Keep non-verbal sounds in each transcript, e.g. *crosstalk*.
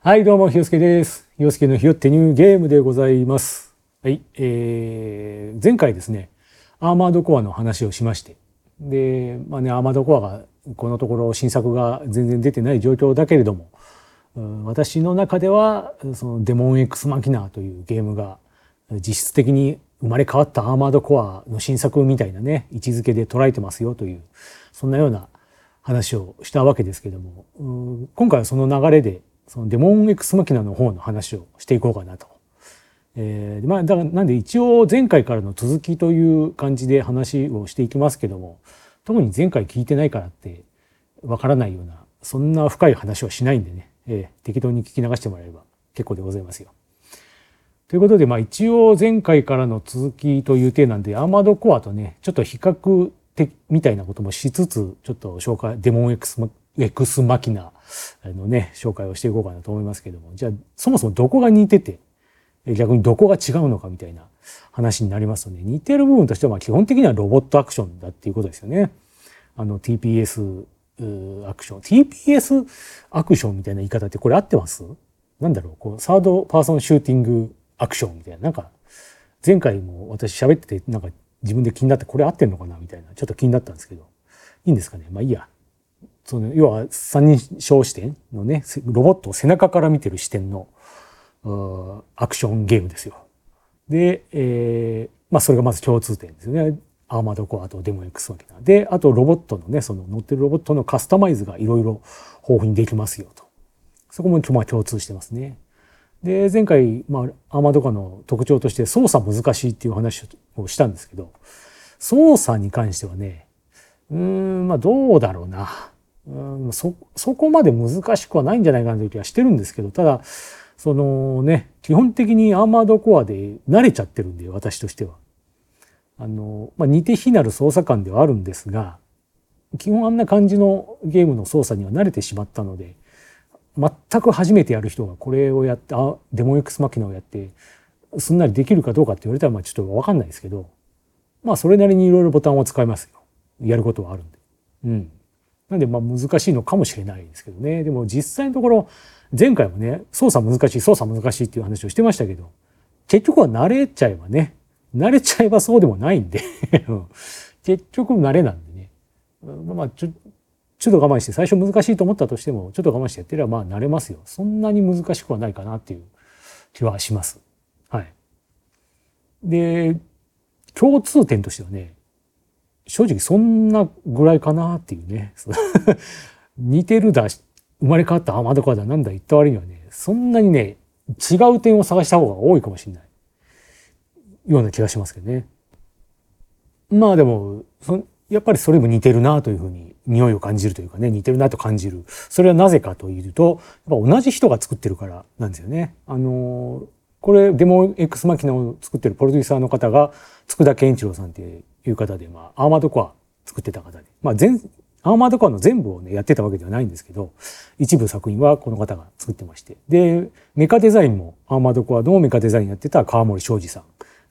はい、どうも、ひよすけです。ひよすけのひよってニューゲームでございます。はい、えー、前回ですね、アーマードコアの話をしまして、で、まあね、アーマードコアが、このところ新作が全然出てない状況だけれども、私の中では、そのデモン X マキナーというゲームが、実質的に生まれ変わったアーマードコアの新作みたいなね、位置づけで捉えてますよという、そんなような話をしたわけですけども、今回はその流れで、そのデモン X マキナの方の話をしていこうかなと。えーまあ、だからなんで一応前回からの続きという感じで話をしていきますけども特に前回聞いてないからってわからないようなそんな深い話はしないんでね、えー適当に聞き流してもらえれば結構でございますよ。ということで、まあ、一応前回からの続きという体なんでアーマードコアとねちょっと比較的みたいなこともしつつちょっと紹介デモン X マ X マキナあのね紹介をしていこうかなと思いますけども。じゃあそもそもどこが似てて逆にどこが違うのかみたいな話になりますとね似てる部分としてはまあ基本的にはロボットアクションだっていうことですよね。あの TPS アクション。TPS アクションみたいな言い方ってこれ合ってます？なんだろうこうサードパーソンシューティングアクションみたいな。なんか前回も私喋っててなんか自分で気になってこれ合ってんのかなみたいな。ちょっと気になったんですけど。いいんですかね？まあいいや。その要は三人称視点のねロボットを背中から見てる視点のアクションゲームですよ。で、えーまあそれがまず共通点ですよね。アーマードコアとデモ X マキナ。で、あとロボットのね、その乗ってるロボットのカスタマイズがいろいろ豊富にできますよと。そこも共通してますね。で、前回、まあ、アーマードコアの特徴として操作難しいっていう話をしたんですけど、操作に関してはね、うん、まあどうだろうな。うんそ、そこまで難しくはないんじゃないかなという気はしてるんですけど、ただ、そのね、基本的にアーマードコアで慣れちゃってるんで、私としては。あの、まあ、似て非なる操作感ではあるんですが、基本あんな感じのゲームの操作には慣れてしまったので、全く初めてやる人がこれをやって、あデモ X マキナをやって、すんなりできるかどうかって言われたら、まあちょっとわかんないですけど、まあそれなりにいろいろボタンを使いますよ。やることはあるんで。うん。なんでまあ難しいのかもしれないですけどね。でも実際のところ、前回もね、操作難しい、操作難しいっていう話をしてましたけど、結局は慣れちゃえばね、慣れちゃえばそうでもないんで、*laughs* 結局慣れなんでね。まあちょ、ちょっと我慢して、最初難しいと思ったとしても、ちょっと我慢してやってればまあ慣れますよ。そんなに難しくはないかなっていう気はします。はい。で、共通点としてはね、正直そんなぐらいかなっていうね。*laughs* 似てるだし、生まれ変わったアーマドコアだなんだ言った割にはね、そんなにね、違う点を探した方が多いかもしれない。ような気がしますけどね。まあでも、やっぱりそれも似てるなというふうに匂いを感じるというかね、似てるなと感じる。それはなぜかというと、やっぱ同じ人が作ってるからなんですよね。あの、これデモ X マキナを作ってるプロデューサーの方が、佃健一郎さんっていう方で、まあ、アーマードコア作ってた方で、まあ全、アーマードコアの全部をね、やってたわけではないんですけど、一部作品はこの方が作ってまして。で、メカデザインもアーマードコアのメカデザインやってた川森昌司さん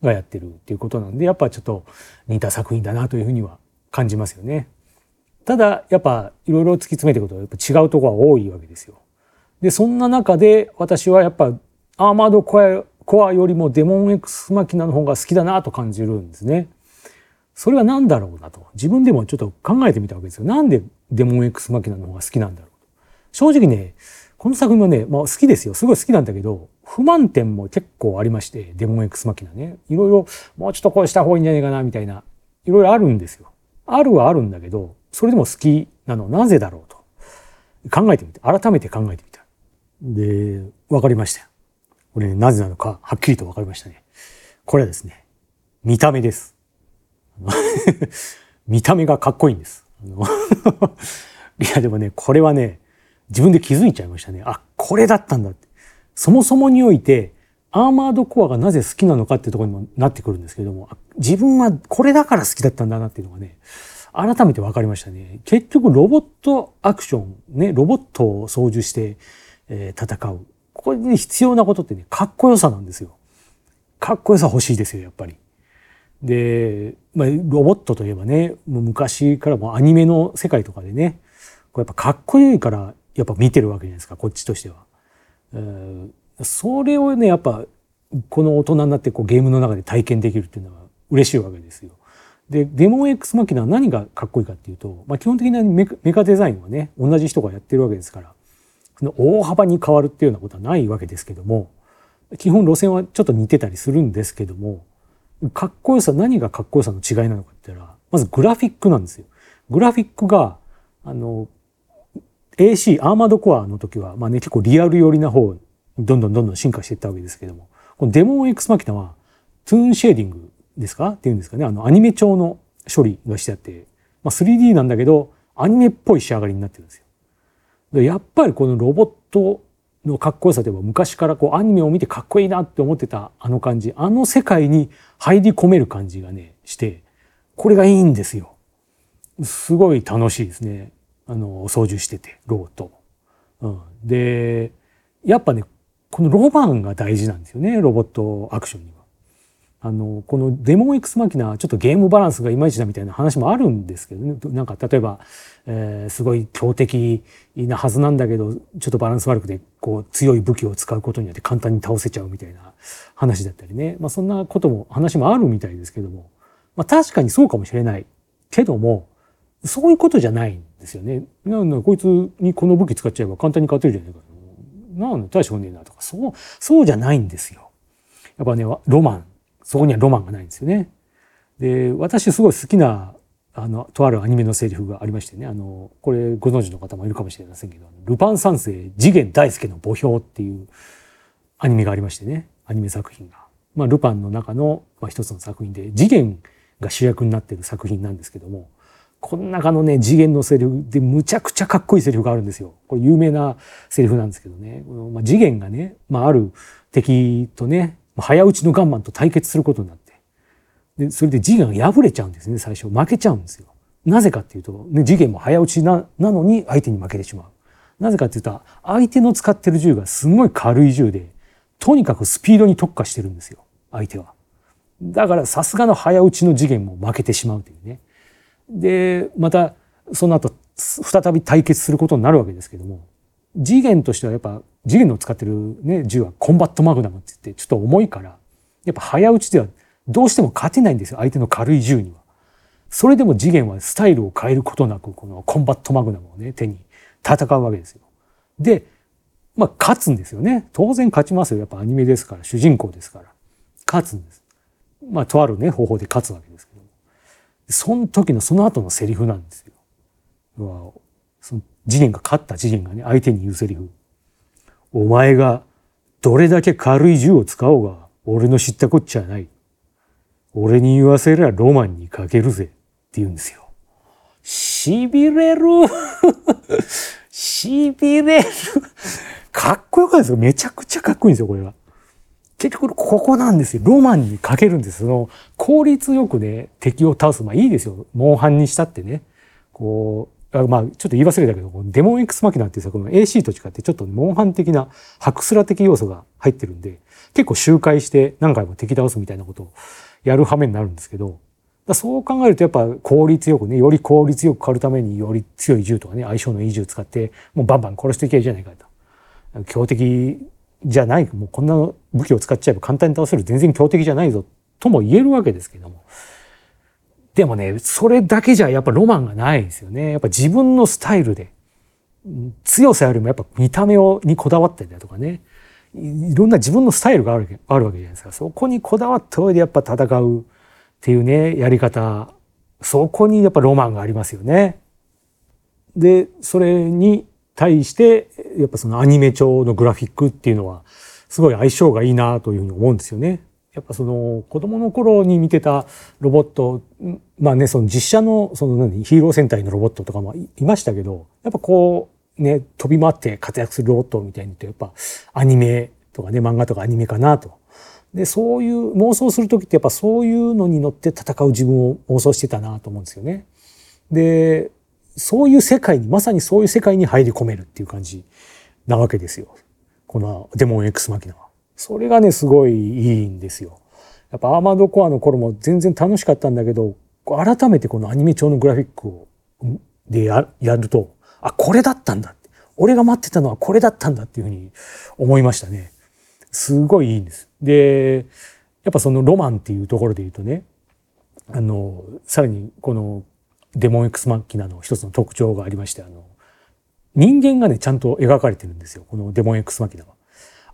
がやってるっていうことなんで、やっぱちょっと似た作品だなというふうには感じますよね。ただ、やっぱいろいろ突き詰めていくと、やっぱ違うところが多いわけですよ。で、そんな中で私はやっぱアーマードコアコアよりもデモン X マキナの方が好きだなと感じるんですね。それは何だろうなと。自分でもちょっと考えてみたわけですよ。なんでデモン X マキナの方が好きなんだろう。正直ね、この作品はね、まあ好きですよ。すごい好きなんだけど、不満点も結構ありまして、デモン X マキナね。いろいろ、もうちょっとこうした方がいいんじゃないかな、みたいな。いろいろあるんですよ。あるはあるんだけど、それでも好きなのなぜだろうと。考えてみて、改めて考えてみた。で、わかりましたよ。これね、なぜなのか、はっきりとわかりましたね。これはですね、見た目です。*laughs* 見た目がかっこいいんです。*laughs* いや、でもね、これはね、自分で気づいちゃいましたね。あ、これだったんだって。そもそもにおいて、アーマードコアがなぜ好きなのかっていうところにもなってくるんですけれども、自分はこれだから好きだったんだなっていうのがね、改めて分かりましたね。結局ロボットアクション、ね、ロボットを操縦して、えー戦う。ここに必要なことってね、かっこよさなんですよ。かっこよさ欲しいですよ、やっぱり。で、まあ、ロボットといえばね、もう昔からもアニメの世界とかでね、これやっぱかっこいいから、やっぱ見てるわけじゃないですか、こっちとしては。それをねやっぱこの大人になってこうゲームの中で体験できるっていうのは嬉しいわけですよ。でデモン X マキナは何がかっこいいかっていうと、まあ、基本的なメカデザインはね同じ人がやってるわけですからその大幅に変わるっていうようなことはないわけですけども基本路線はちょっと似てたりするんですけどもかっこよさ何がかっこよさの違いなのかって言ったらまずグラフィックなんですよ。グラフィックがあの AC アーマードコアの時は、まあね、結構リアル寄りな方どんどんどんどん進化していったわけですけどもこのデモン X マキナはトゥーンシェーディングですか？っていうんですかね？あのアニメ調の処理がしてあって、まあ、3D なんだけどアニメっぽい仕上がりになってるんですよ。でやっぱりこのロボットのかっこよさでは昔からこうアニメを見てかっこいいなって思ってたあの感じあの世界に入り込める感じがねしてこれがいいんですよ。すごい楽しいですね。あの操縦しててロボット。うん、でやっぱねこのロマンが大事なんですよねロボットアクションには。あのこのデモン X マキナちょっとゲームバランスがいまいちだみたいな話もあるんですけどねなんか例えば、えー、すごい強敵なはずなんだけどちょっとバランス悪くてこう強い武器を使うことによって簡単に倒せちゃうみたいな話だったりね、まあ、そんなことも話もあるみたいですけども、まあ、確かにそうかもしれないけどもそういうことじゃないんですよね。なんだこいつにこの武器使っちゃえば簡単に勝てるじゃないか。なんだ大したことねえなとかそうそうじゃないんですよ。やっぱねロマンそこにはロマンがないんですよね。で私すごい好きなあのとあるアニメのセリフがありましてねあのこれご存知の方もいるかもしれませんけど「ルパン三世次元大介の墓標」っていうアニメがありましてねアニメ作品が。まあ、ルパンの中の、まあ、一つの作品で次元が主役になってる作品なんですけどもこの中のね次元のセリフでむちゃくちゃかっこいいセリフがあるんですよ。これ有名なセリフなんですけどね、まあ、次元がね、まあ、ある敵とね早打ちのガンマンと対決することになってでそれで次元が破れちゃうんですね最初負けちゃうんですよ。なぜかっていうと、ね、次元も早打ちななのに相手に負けてしまう。なぜかっていうと相手の使ってる銃がすごい軽い銃でとにかくスピードに特化してるんですよ相手は。だからさすがの早撃ちの次元も負けてしまうというね。でまたその後再び対決することになるわけですけども次元としてはやっぱ次元の使ってる、ね、銃はコンバットマグナムって言ってちょっと重いからやっぱ早撃ちではどうしても勝てないんですよ相手の軽い銃には。それでも次元はスタイルを変えることなくこのコンバットマグナムをね手に戦うわけですよ。でまあ勝つんですよね当然勝ちますよやっぱアニメですから主人公ですから勝つんです。まあとあるね方法で勝つわけですけどその時のその後のセリフなんですよ。その次元が勝った次元がね相手に言うセリフ。お前がどれだけ軽い銃を使おうが俺の知ったこっちゃない。俺に言わせりゃロマンにかけるぜって言うんですよ。しびれるしびれるかっこよかったですよ。めちゃくちゃかっこいいんですよ、これは。結局ここなんですよ。ロマンにかけるんです。その効率よくね、敵を倒す。まあいいですよ。モンハンにしたってね。こう、あまあちょっと言い忘れたけど、デモン X マキナっていうさ、この AC と違ってちょっとモンハン的な、ハクスラ的要素が入ってるんで、結構周回して何回も敵倒すみたいなことをやる羽目になるんですけど、そう考えるとやっぱ効率よくね、より効率よく狩るためにより強い銃とかね、相性のいい銃使って、もうバンバン殺していけばいいじゃないかと。強敵じゃないもうこんな武器を使っちゃえば簡単に倒せる全然強敵じゃないぞとも言えるわけですけどもでもねそれだけじゃやっぱロマンがないですよね。やっぱ自分のスタイルで。強さよりもやっぱ見た目をにこだわってたりとかね。いろんな自分のスタイルがあるあるわけじゃないですか。そこにこだわった上でやっぱ戦うっていうねやり方。そこにやっぱロマンがありますよね。でそれに対してやっぱそのアニメ調のグラフィックっていうのはすごい相性がいいなというふうに思うんですよね。やっぱその子供の頃に見てたロボットまあねその実写のその何ヒーロー戦隊のロボットとかもいましたけどやっぱこうね飛び回って活躍するロボットみたいに言うとやっぱアニメとかね漫画とかアニメかなと。でそういう妄想する時ってやっぱそういうのに乗って戦う自分を妄想してたなと思うんですよね。でそういう世界にまさにそういう世界に入り込めるっていう感じなわけですよこのデモン X マキナは。それがねすごいいいんですよ。やっぱアーマードコアの頃も全然楽しかったんだけど改めてこのアニメ調のグラフィックをでやるとあこれだったんだって俺が待ってたのはこれだったんだっていうふうに思いましたね。すごいいいんです。で、やっぱそのロマンっていうところで言うとね、あの、さらにこのデモン X マッキナの一つの特徴がありまして、あの、人間がね、ちゃんと描かれてるんですよ。このデモン X マキナは。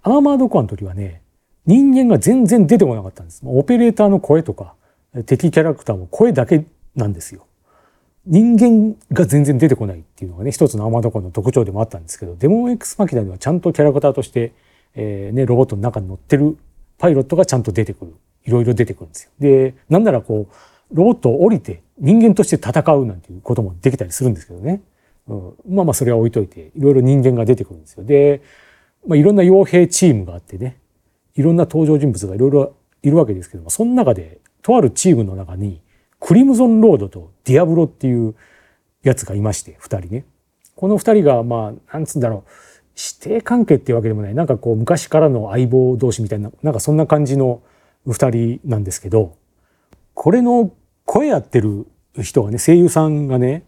アーマードコアの時はね、人間が全然出てこなかったんです。オペレーターの声とか、敵キャラクターも声だけなんですよ。人間が全然出てこないっていうのがね、一つのアーマードコアの特徴でもあったんですけど、デモン X マキナにはちゃんとキャラクターとして、えー、ね、ロボットの中に乗ってるパイロットがちゃんと出てくる。いろいろ出てくるんですよ。で、なんならこう、ロボットを降りて人間として戦うなんていうこともできたりするんですけどね。うん、まあまあそれは置いといて、いろいろ人間が出てくるんですよ。で、まあ、いろんな傭兵チームがあってね、いろんな登場人物がいろいろいるわけですけども、その中で、とあるチームの中に、クリムゾンロードとディアブロっていうやつがいまして、二人ね。この二人が、まあ、なんつうんだろう、師弟関係っていうわけでもない、なんかこう、昔からの相棒同士みたいな、なんかそんな感じの二人なんですけど、これの声やってる人がね、声優さんがね、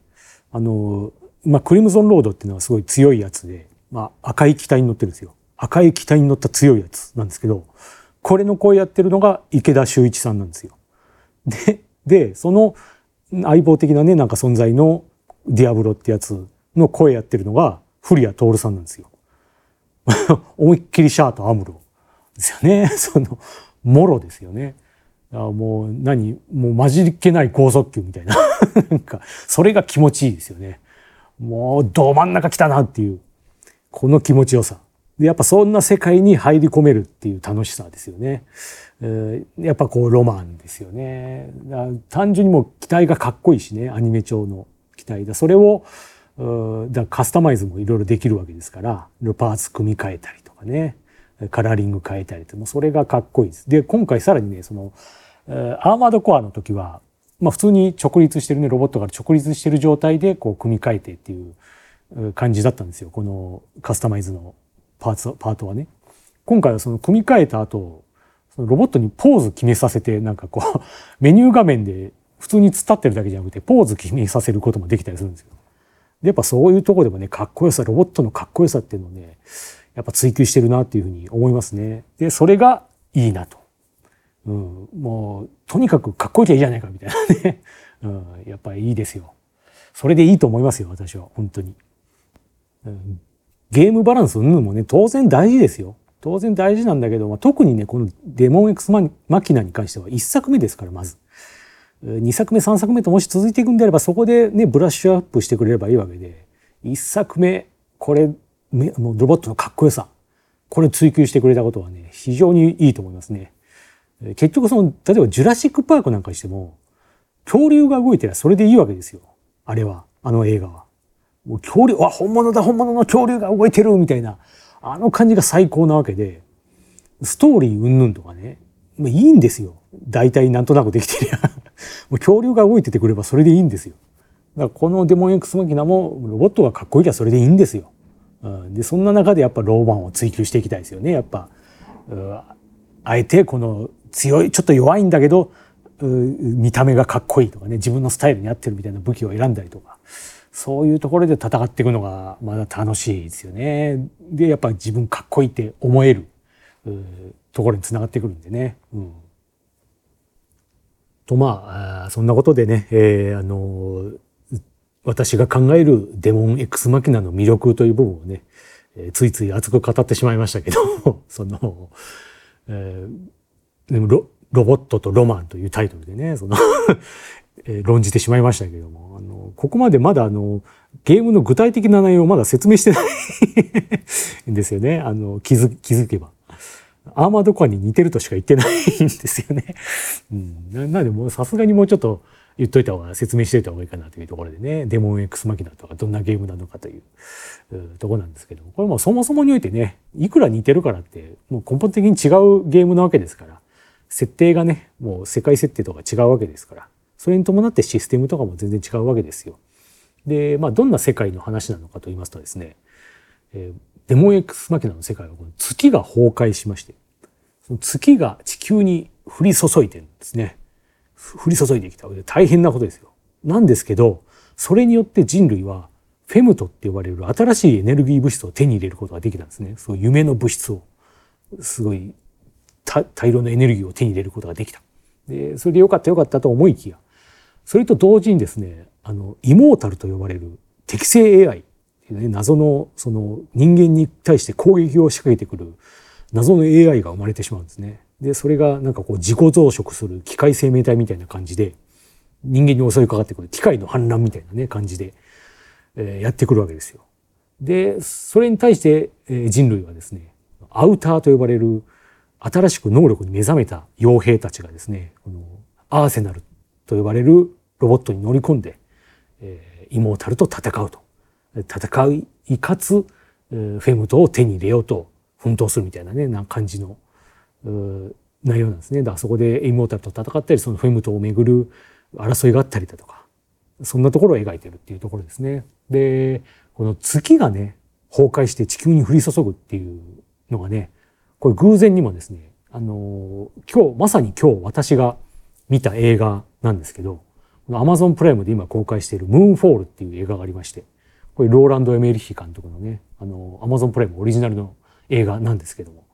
あの、まあ、クリムゾンロードっていうのはすごい強いやつで、まあ、赤い機体に乗ってるんですよ。赤い機体に乗った強いやつなんですけど、これの声やってるのが池田修一さんなんですよ。で、で、その相棒的なね、なんか存在のディアブロってやつの声やってるのが古谷徹さんなんですよ。*laughs* 思いっきりシャーとアムロですよね。*laughs* その、もろですよね。あもう何もう混じりっけない高速球みたいな。*laughs* なんか、それが気持ちいいですよね。もうど真ん中来たなっていう、この気持ちよさ。やっぱそんな世界に入り込めるっていう楽しさですよね。やっぱこうロマンですよね。単純にもう機体がかっこいいしね、アニメ調の機体だ。それを、だカスタマイズもいろいろできるわけですから、パーツ組み替えたりとかね、カラーリング変えたりともそれがかっこいいです。で、今回さらにね、その、アーマードコアの時は、まあ普通に直立してるね、ロボットから直立してる状態でこう組み替えてっていう感じだったんですよ。このカスタマイズのパーツ、パートはね。今回はその組み替えた後、そのロボットにポーズ決めさせて、なんかこう、*laughs* メニュー画面で普通に突っ立ってるだけじゃなくて、ポーズ決めさせることもできたりするんですよ。で、やっぱそういうとこでもね、かっこよさ、ロボットのかっこよさっていうのをね、やっぱ追求してるなっていうふうに思いますね。で、それがいいなと。うん、もう、とにかくかっこよきゃいいじゃないかみたいなね。*laughs* うん、やっぱりいいですよ。それでいいと思いますよ、私は。本当に。ゲームバランスうんぬんもね、当然大事ですよ。当然大事なんだけど、まあ、特にね、このデモン X マキナに関しては1作目ですから、まず。2作目、3作目ともし続いていくんであれば、そこでね、ブラッシュアップしてくれればいいわけで、1作目、これ、もうロボットのかっこよさ、これ追求してくれたことはね、非常にいいと思いますね。結局その、例えばジュラシックパークなんかにしても、恐竜が動いてりゃそれでいいわけですよ。あれは、あの映画は。もう恐竜、わ、本物だ、本物の恐竜が動いてるみたいな、あの感じが最高なわけで、ストーリーうんぬんとかね、もういいんですよ。大体なんとなくできてりゃ。*laughs* もう恐竜が動いててくればそれでいいんですよ。だからこのデモン X マキナもロボットがかっこいいきゃそれでいいんですよ。で、そんな中でやっぱローマンを追求していきたいですよね。やっぱ、あえてこの強い、ちょっと弱いんだけど、見た目がかっこいいとかね、自分のスタイルに合ってるみたいな武器を選んだりとか、そういうところで戦っていくのがまだ楽しいですよね。で、やっぱり自分かっこいいって思えるところにつながってくるんでね。うん、とまあ、そんなことでね、えー、あの、私が考えるデモン X マキナの魅力という部分をね、え、ついつい熱く語ってしまいましたけど、*laughs* その、えー、でもロロボットとロマンというタイトルでね、その、論じてしまいましたけども、あの、ここまでまだあの、ゲームの具体的な内容をまだ説明してない *laughs* んですよね。あの、気づ、気づけば。アーマードコアに似てるとしか言ってないんですよね。うん。ななのでもうさすがにもうちょっと言っといた方が、説明しておいた方がいいかなというところでね、デモン X マキナとかどんなゲームなのかというとこなんですけども、これもそもそもにおいてね、いくら似てるからって、もう根本的に違うゲームなわけですから、設定がね、もう世界設定とか違うわけですから、それに伴ってシステムとかも全然違うわけですよ。で、まあ、どんな世界の話なのかと言いますとですね、えー、デモン X マキナの世界はこの月が崩壊しまして、その月が地球に降り注いでるんですね。降り注いできたわけで。大変なことですよ。なんですけど、それによって人類はフェムトって呼ばれる新しいエネルギー物質を手に入れることができたんですね。そう夢の物質を、すごい大量のエネルギーを手に入れることができた。で、それでよかったよかったと思いきや、それと同時にですね、あの、イモータルと呼ばれる適正 AI っていうね、謎のその人間に対して攻撃を仕掛けてくる謎の AI が生まれてしまうんですね。で、それがなんかこう自己増殖する機械生命体みたいな感じで、人間に襲いかかってくる機械の反乱みたいなね、感じで、えー、やってくるわけですよ。で、それに対して、えー、人類はですね、アウターと呼ばれる新しく能力に目覚めた傭兵たちがですね、このアーセナルと呼ばれるロボットに乗り込んで、えー、イモータルと戦うと。戦いかつ、えー、フェムトを手に入れようと奮闘するみたいなね、な感じの内容なんですね。だからそこでイモータルと戦ったり、そのフェムトをめぐる争いがあったりだとか、そんなところを描いてるっていうところですね。で、この月がね、崩壊して地球に降り注ぐっていうのがね、これ偶然にもですね、あの、今日、まさに今日私が見た映画なんですけど、アマゾンプライムで今公開しているムーンフォールっていう映画がありまして、これローランド・エメリヒ監督のね、あの、アマゾンプライムオリジナルの映画なんですけども、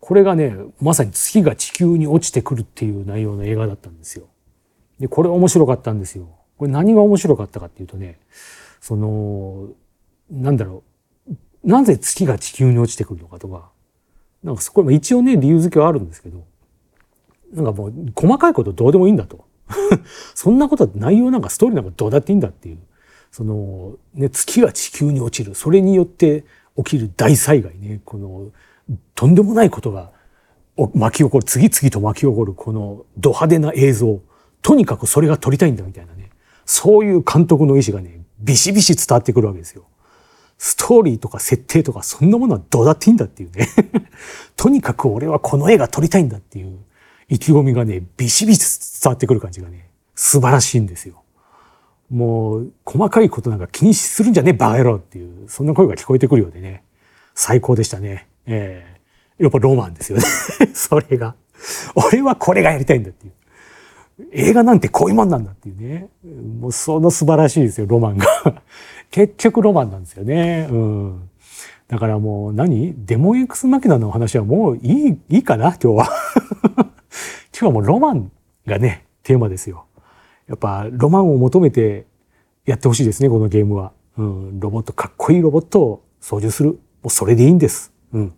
これがね、まさに月が地球に落ちてくるっていう内容の映画だったんですよ。で、これ面白かったんですよ。これ何が面白かったかっていうとね、その、なんだろう、なぜ月が地球に落ちてくるのかとか、なんかそこ一応ね、理由付けはあるんですけど、なんかもう細かいことどうでもいいんだと。*laughs* そんなこと内容なんかストーリーなんかどうだっていいんだっていう。その、ね、月が地球に落ちる。それによって起きる大災害ね。この、とんでもないことが巻き起こる。次々と巻き起こるこのド派手な映像。とにかくそれが撮りたいんだみたいなね。そういう監督の意志がね、ビシビシ伝わってくるわけですよ。ストーリーとか設定とかそんなものはどうだっていいんだっていうね。*laughs* とにかく俺はこの絵が撮りたいんだっていう意気込みがね、ビシビシ伝わってくる感じがね、素晴らしいんですよ。もう、細かいことなんか気にするんじゃねえバカ野郎っていう、そんな声が聞こえてくるようでね、最高でしたね。ええー、やっぱロマンですよね。*laughs* それが。俺はこれがやりたいんだっていう。映画なんてこういうもんなんだっていうね。もうその素晴らしいですよ、ロマンが。*laughs* 結局ロマンなんですよね。うん。だからもう何？デモン X マキナの話はもういい、いいかな今日は。今日はもうロマンがね、テーマですよ。やっぱロマンを求めてやってほしいですね、このゲームは。うん。ロボット、かっこいいロボットを操縦する。もうそれでいいんです。うん。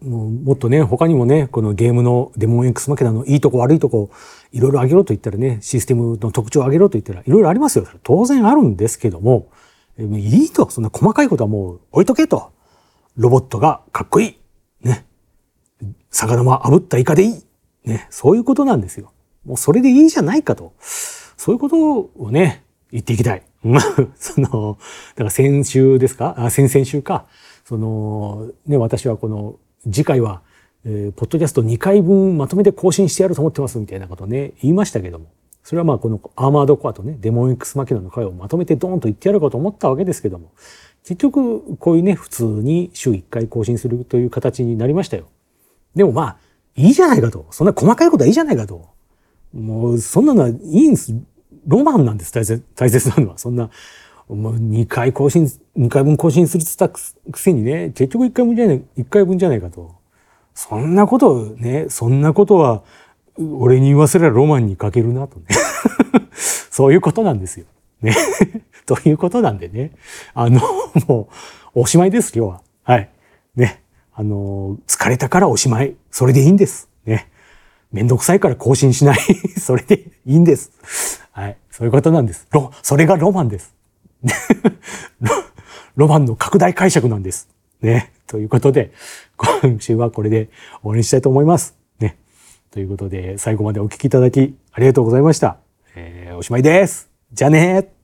もうもっとね、他にもね、このゲームのデモン X マキナのいいとこ悪いとこ、いろいろ上げろと言ったらね、システムの特徴を上げろと言ったらいろいろありますよ。当然あるんですけども、いいと、そんな細かいことはもう置いとけと。ロボットがかっこいい。ね。魚は炙ったイカでいい。ね。そういうことなんですよ。もうそれでいいじゃないかと。そういうことをね、言っていきたい。*laughs* その、だから先週ですか？あ、先々週か。その、ね、私はこの次回は、えー、ポッドキャスト2回分まとめて更新してやると思ってますみたいなことをね、言いましたけども、それはまあこのアーマードコアとね、デモン X マキナの回をまとめてドーンと言ってやるかと思ったわけですけども、結局こういうね、普通に週1回更新するという形になりましたよ。でもまあ、いいじゃないかと。そんな細かいことはいいじゃないかと。もう、そんなのはいいんです。ロマンなんです、大切大切なのは。そんな、もう2回更新、2回分更新するって言ったくせにね、結局1回分じゃない、1回分じゃないかと。そんなことね、そんなことは、俺に言わせればロマンに欠けるなとね。*laughs* そういうことなんですよ。ね。*laughs* ということなんでね。あの、もう、おしまいです、今日は。はい。ね。あの、疲れたからおしまい。それでいいんです。ね。めんどくさいから更新しない。*laughs* それでいいんです。はい。そういうことなんです。ロ、それがロマンです。*laughs* ロマンの拡大解釈なんです。ね。ということで、今週はこれで終わりにしたいと思います。ね。ということで、最後までお聞きいただきありがとうございました。えー、おしまいです。じゃあね